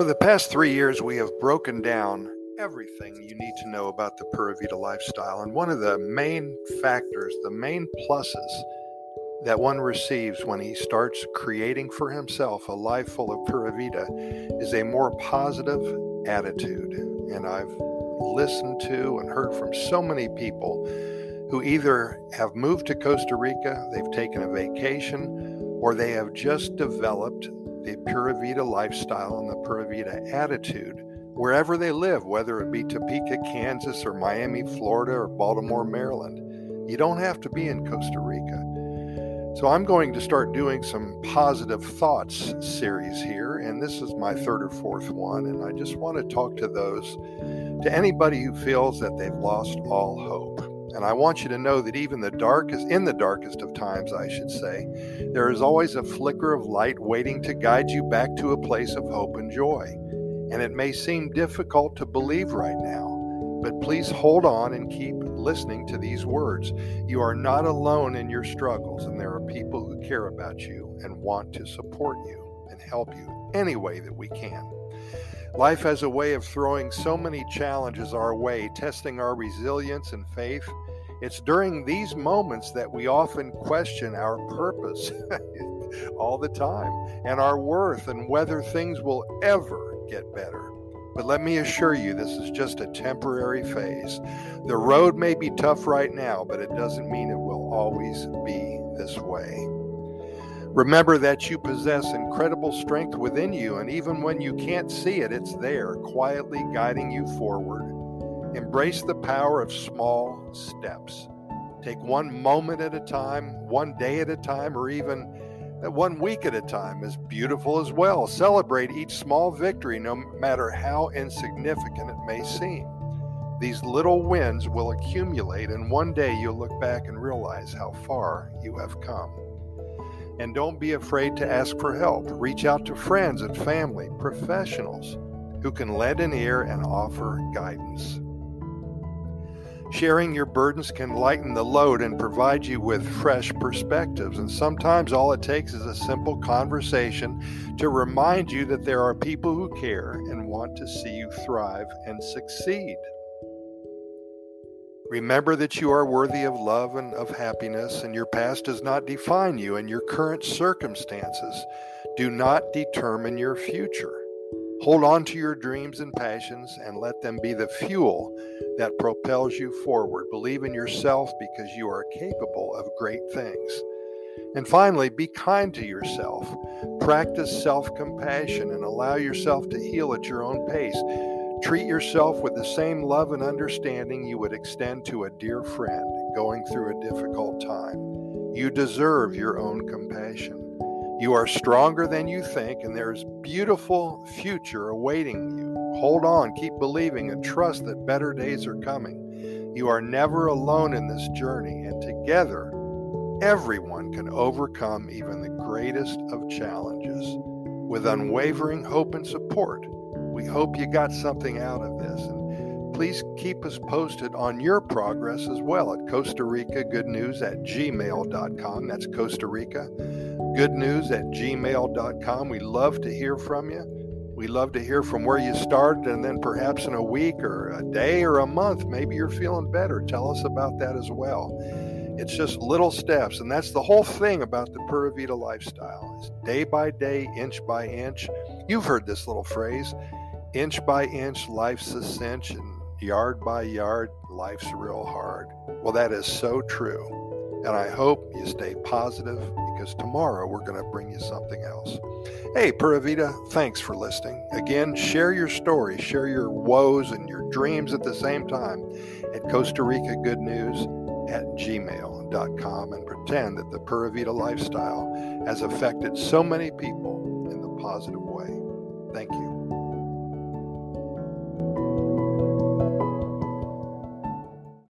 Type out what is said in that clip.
For the past three years, we have broken down everything you need to know about the Pura Vida lifestyle. And one of the main factors, the main pluses that one receives when he starts creating for himself a life full of Pura Vida is a more positive attitude. And I've listened to and heard from so many people who either have moved to Costa Rica, they've taken a vacation, or they have just developed the Pura Vida lifestyle and the Pura Vida attitude wherever they live, whether it be Topeka, Kansas, or Miami, Florida, or Baltimore, Maryland. You don't have to be in Costa Rica. So I'm going to start doing some positive thoughts series here, and this is my third or fourth one. And I just want to talk to those, to anybody who feels that they've lost all hope. And I want you to know that even the darkest, in the darkest of times, I should say, there is always a flicker of light waiting to guide you back to a place of hope and joy. And it may seem difficult to believe right now, but please hold on and keep listening to these words. You are not alone in your struggles, and there are people who care about you and want to support you and help you any way that we can. Life has a way of throwing so many challenges our way, testing our resilience and faith. It's during these moments that we often question our purpose all the time and our worth and whether things will ever get better. But let me assure you, this is just a temporary phase. The road may be tough right now, but it doesn't mean it will always be this way. Remember that you possess incredible strength within you, and even when you can't see it, it's there, quietly guiding you forward. Embrace the power of small steps. Take one moment at a time, one day at a time, or even one week at a time is beautiful as well. Celebrate each small victory, no matter how insignificant it may seem. These little wins will accumulate, and one day you'll look back and realize how far you have come. And don't be afraid to ask for help. Reach out to friends and family, professionals who can lend an ear and offer guidance. Sharing your burdens can lighten the load and provide you with fresh perspectives. And sometimes all it takes is a simple conversation to remind you that there are people who care and want to see you thrive and succeed. Remember that you are worthy of love and of happiness, and your past does not define you, and your current circumstances do not determine your future. Hold on to your dreams and passions and let them be the fuel that propels you forward. Believe in yourself because you are capable of great things. And finally, be kind to yourself. Practice self compassion and allow yourself to heal at your own pace. Treat yourself with the same love and understanding you would extend to a dear friend going through a difficult time. You deserve your own compassion. You are stronger than you think, and there's beautiful future awaiting you. Hold on, keep believing, and trust that better days are coming. You are never alone in this journey, and together, everyone can overcome even the greatest of challenges. With unwavering hope and support, we hope you got something out of this. Please keep us posted on your progress as well at Costa Rica Good News at gmail.com. That's Costa Rica Good News at gmail.com. We love to hear from you. We love to hear from where you started, and then perhaps in a week or a day or a month, maybe you're feeling better. Tell us about that as well. It's just little steps, and that's the whole thing about the Pura Vida lifestyle. It's day by day, inch by inch. You've heard this little phrase inch by inch, life's a cinch, and yard by yard, life's real hard. Well, that is so true. And I hope you stay positive because tomorrow we're going to bring you something else. Hey, Pura Vida, thanks for listening. Again, share your story, share your woes and your dreams at the same time at Costa Rica Good News at gmail.com and pretend that the Pura Vida lifestyle has affected so many people in the positive way. Thank you.